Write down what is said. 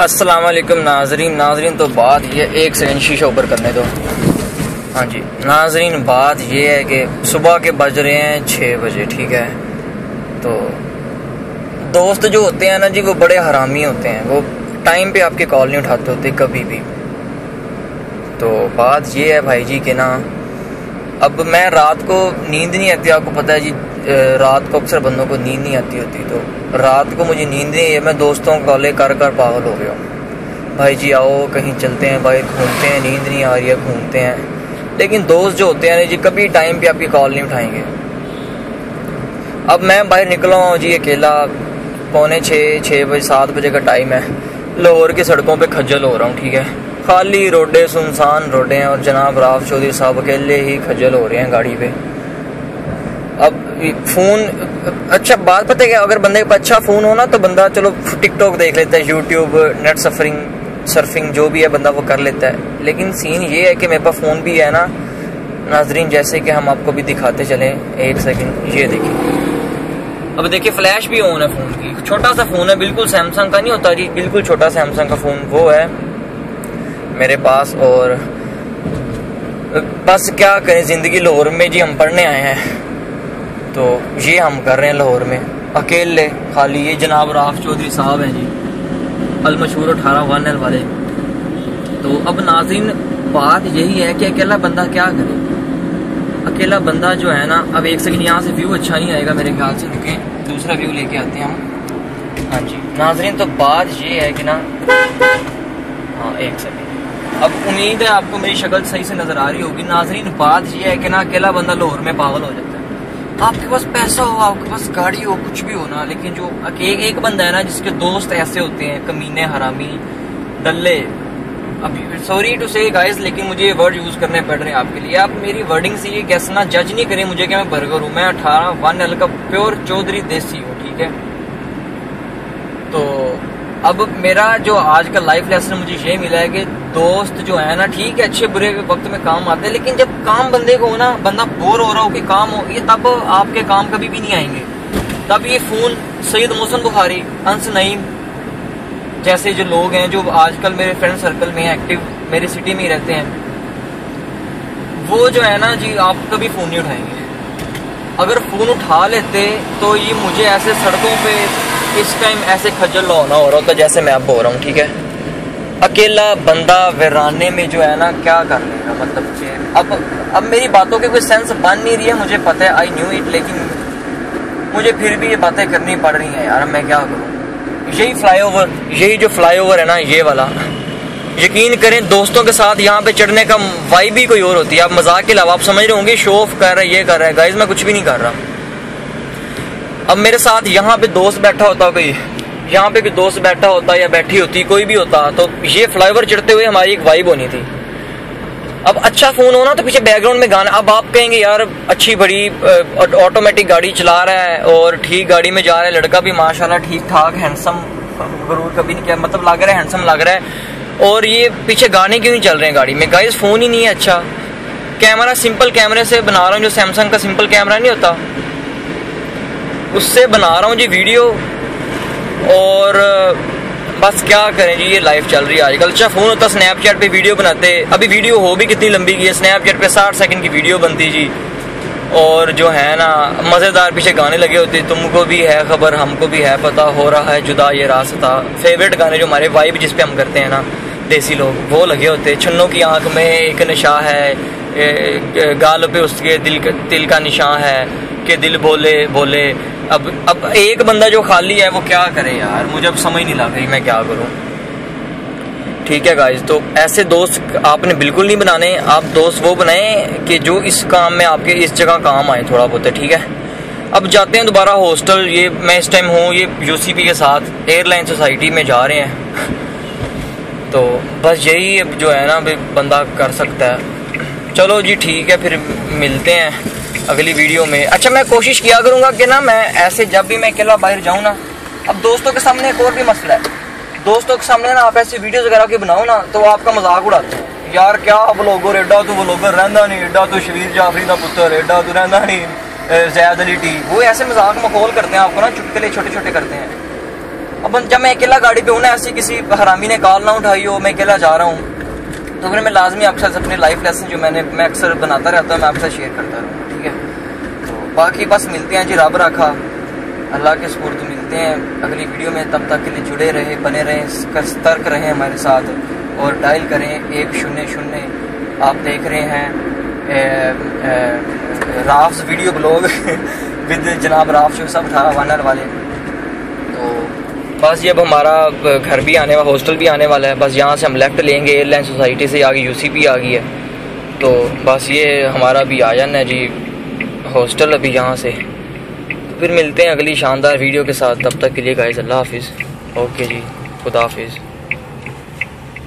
السلام علیکم ناظرین ناظرین تو بات یہ ایک سیکنڈ شیشہ اوپر کرنے دو۔ ہاں جی ناظرین بات یہ ہے کہ صبح کے بج رہے ہیں چھ بجے، ٹھیک ہے؟ تو دوست جو ہوتے ہیں نا جی وہ بڑے حرامی ہوتے ہیں۔ وہ ٹائم پہ آپ کے کال نہیں اٹھاتے ہوتے کبھی بھی۔ تو بات یہ ہے بھائی جی کہ نا، اب میں رات کو نیند نہیں آتی، آپ کو پتہ ہے جی رات کو اکثر بندوں کو نیند نہیں آتی ہوتی، تو رات کو مجھے نیند نہیں ہے میں دوستوں کو کالے کر کر پاگل ہو گیا ہوں۔ بھائی جی آؤ، کہیں چلتے ہیں، بھائی گھومتے ہیں، نیند نہیں آ رہی ہے، گھومتے ہیں۔ لیکن دوست جو ہوتے ہیں جی کبھی ٹائم پہ آپ کی کال نہیں اٹھائیں گے۔ اب میں باہر نکلا ہوں جی اکیلا، پونے چھ چھ بجے، سات بجے کا ٹائم ہے۔ لاہور کی سڑکوں پہ کھجل ہو رہا ہوں، ٹھیک ہے۔ خالی روڈے سنسان روڈے ہیں اور جناب راف چودھری صاحب اکیلے ہی کھجل ہو رہے ہیں گاڑی پہ۔ اب فون اچھا بات پتہ کیا اگر بندے پاس اچھا فون ہو نا تو بندہ چلو ٹک ٹاک دیکھ لیتا ہے، یوٹیوب، نیٹ سفرنگ سرفنگ جو بھی ہے بندہ وہ کر لیتا ہے۔ لیکن سین یہ ہے کہ میرے پاس فون بھی ہے نا، ناظرین جیسے کہ ہم آپ کو بھی دکھاتے چلیں۔ ایک سیکنڈ، یہ دیکھیں۔ اب دیکھیں، فلیش بھی آن ہے فون کی۔ چھوٹا سا فون ہے، بالکل سیمسنگ کا نہیں ہوتا جی بالکل چھوٹا سیمسنگ کا فون وہ ہے۔ میرے پاس اور بس کیا کریں، زندگی لاہور میں جی ہم پڑھنے آئے ہیں۔ تو یہ ہم کر رہے ہیں لاہور میں۔ اکیلے، خالی یہ جناب راف چودھری صاحب ہیں جی۔ المشہور اٹھارہ ون ایل والے۔ تو اب ناظرین، بات یہی ہے کہ اکیلا بندہ کیا کرے۔ اکیلا بندہ جو ہے نا، اب ایک سیکنڈ یہاں سے ویو اچھا نہیں آئے گا میرے خیال سے رکیں دوسرا ویو لے کے آتے ہیں ہم۔ ہاں جی۔ ناظرین، تو بات یہ ہے کہ نا۔ ہاں ایک سیکنڈ اب امید ہے آپ کو میری شکل صحیح سے نظر آ رہی ہوگی۔ ناظرین، بات یہ ہے کہ نا، اکیلا بندہ لاہور میں پاگل ہو جاتا ہے۔ آپ کے پاس پیسہ ہو، آپ کے پاس گاڑی ہو، کچھ بھی ہو نا، لیکن جو ایک ایک بندہ ہے نا، جس کے دوست ایسے ہوتے ہیں، کمینے، حرامی ڈلے ابھی سوری ٹو سے گائز لیکن مجھے یہ ورڈ یوز کرنے پڑ رہے ہیں آپ کے لیے۔ آپ میری ورڈنگ سے یہ کیسنا جج نہیں کریں، مجھے کہ میں برگر ہوں۔ میں اٹھارہ، ون ایل کا پیور چودھری دیسی ہوں، ٹھیک ہے؟ تو اب میرا جو آج کا لائف لیسن مجھے یہ ملا ہے کہ دوست جو ہے نا، ٹھیک ہے، اچھے برے وقت میں کام آتے ہیں، لیکن جب کام بندے کو ہونا، بندہ بور ہو رہا ہو کہ کام ہو، یہ تب آپ کے کام کبھی بھی نہیں آئیں گے۔ تب یہ فون سید محسن بخاری، انس نعیم جیسے جو لوگ ہیں، جو آج کل میرے فرینڈ سرکل میں ایکٹیو میری سٹی میں ہی رہتے ہیں۔ وہ جو ہے نا جی آپ کبھی فون نہیں اٹھائیں گے۔ اگر فون اٹھا لیتے تو یہ مجھے ایسے سڑکوں پہ اس ٹائم ایسے کھجل ہونا ہو رہا ہوتا جیسے میں اب ہو رہا ہوں، ٹھیک ہے؟ اکیلا بندہ ویرانے میں جو ہے نا، کیا کر لے گا؟ مطلب کہ اب اب میری باتوں کی کوئی سینس بن نہیں رہی ہے، مجھے پتہ ہے آئی نیو اٹ لیکن مجھے پھر بھی یہ باتیں کرنی پڑ رہی ہیں، یار، میں کیا کروں؟ یہی فلائی اوور یہی جو فلائی اوور ہے نا، یہ والا۔ یقین کریں، دوستوں کے ساتھ یہاں پہ چڑھنے کا وائی بھی کوئی اور ہوتی ہے۔ آپ مذاق کے علاوہ، آپ سمجھ رہے ہوں گے، شو آف کر رہے یہ کر رہا ہے۔ گائز میں کچھ بھی نہیں کر رہا۔ اب میرے ساتھ یہاں پہ دوست بیٹھا ہوتا کوئی، یہاں پہ کوئی دوست بیٹھا ہوتا یا بیٹھی ہوتی، کوئی بھی ہوتا، تو یہ فلائی اوور چڑھتے ہوئے ہماری ایک وائب ہونی تھی۔ اب اچھا فون ہونا تو پیچھے بیک گراؤنڈ میں گانا، اب آپ کہیں گے یار اچھی بڑی آٹومیٹک گاڑی چلا رہا ہے اور ٹھیک گاڑی میں جا رہا ہے، لڑکا بھی ماشاء اللہ ٹھیک ٹھاک ہینڈسم غرور کبھی نہیں کیا مطلب لگ رہا ہے ہینڈسم لگ رہا ہے۔ اور یہ پیچھے گانے کیوں نہیں چل رہے ہیں گاڑی میں؟ گائز فون ہی نہیں ہے اچھا۔ کیمرہ سمپل کیمرے سے بنا رہا ہوں جو سیمسنگ کا سمپل کیمرہ نہیں ہوتا۔ اس سے بنا رہا ہوں جی ویڈیو اور، بس کیا کریں جی یہ لائف چل رہی ہے آج کل۔ اچھا فون ہوتا اسنیپ چیٹ پہ ویڈیو بناتے۔ ابھی ویڈیو ہو بھی کتنی لمبی کی ہے۔ اسنیپ چیٹ پہ ساٹھ سیکنڈ کی ویڈیو بنتی جی۔ اور جو ہے نا، مزیدار پیچھے گانے لگے ہوتے۔ تم کو بھی ہے خبر، ہم کو بھی ہے پتہ، ہو رہا ہے جدا یہ راستہ۔ فیوریٹ گانے جو ہمارے وائب جس پہ ہم کرتے ہیں نا، دیسی لوگ، وہ لگے ہوتے۔ چھنوں کی آنکھ میں ایک نشاں ہے گال پہ اس کے دل دل کا نشان ہے۔ کہ دل بولے بولے، اب اب ایک بندہ جو خالی ہے وہ کیا کرے یار؟ مجھے اب سمجھ نہیں لگ رہی میں کیا کروں۔ ٹھیک ہے گائز تو ایسے دوست آپ نے بالکل نہیں بنانے، آپ دوست وہ بنائیں کہ جو اس کام میں آپ کے اس جگہ کام آئے تھوڑا بہت، ٹھیک ہے؟ اب جاتے ہیں دوبارہ ہاسٹل یہ میں اس ٹائم ہوں، یہ یو سی پی کے ساتھ ایئر لائن سوسائٹی میں جا رہے ہیں۔ تو بس یہی جو ہے نا بندہ کر سکتا ہے۔ چلو جی ٹھیک ہے، پھر ملتے ہیں۔ اگلی ویڈیو میں۔ اچھا میں کوشش کیا کروں گا کہ نا میں ایسے جب بھی میں اکیلا باہر جاؤں نا، اب دوستوں کے سامنے ایک اور بھی مسئلہ ہے۔ دوستوں کے سامنے نا آپ ایسی ویڈیوز وغیرہ کی بناؤ نا تو آپ کا مذاق اڑاتے ہیں۔ یار، کیا بلوگر ایڈا تو بلوگر رہندا نہیں، ایڈا تو شبیر جعفری دا پتر، ایڈا تو رہندا نہیں زید علی ٹی۔ وہ ایسے مذاق مخول کرتے ہیں، آپ کو نا چٹکلے چھوٹے چھوٹے کرتے ہیں۔ اب جب میں اکیلا گاڑی پہ ہوں نا، ایسی کسی حرامی نے کال نہ اٹھائی ہو، میں اکیلا جا رہا ہوں، تو پھر میں لازمی آپ کے ساتھ اپنے لائف لیسن جو میں نے، میں اکثر بناتا رہتا ہوں، میں آپ کے ساتھ شیئر کرتا رہوں باقی بس ملتے ہیں جی رب رکھا اللہ کے سپورٹ ملتے ہیں۔ اگلی ویڈیو میں تب تک کے لیے جڑے رہے، بنے رہیں سترک رہیں ہمارے ساتھ۔ اور ڈائل کریں، ایک شنیہ شنیہ آپ دیکھ رہے ہیں رافز ویڈیو بلاگ۔ ود جناب راف جو سب اٹھارہ وانر والے تو بس یہ اب ہمارا گھر بھی آنے والا، ہاسٹل بھی آنے والا ہے۔ بس یہاں سے ہم لیفٹ لیں گے ایئر لائن سوسائٹی سے آگے، یو سی پی آ گئی ہے۔ تو بس یہ ہمارا بھی آ جانا ہے جی۔ ہاسٹل ابھی یہاں سے۔ پھر ملتے ہیں اگلی شاندار ویڈیو کے ساتھ۔ تب تک کے لیے گائز اللہ حافظ۔ اوکے جی خدا حافظ۔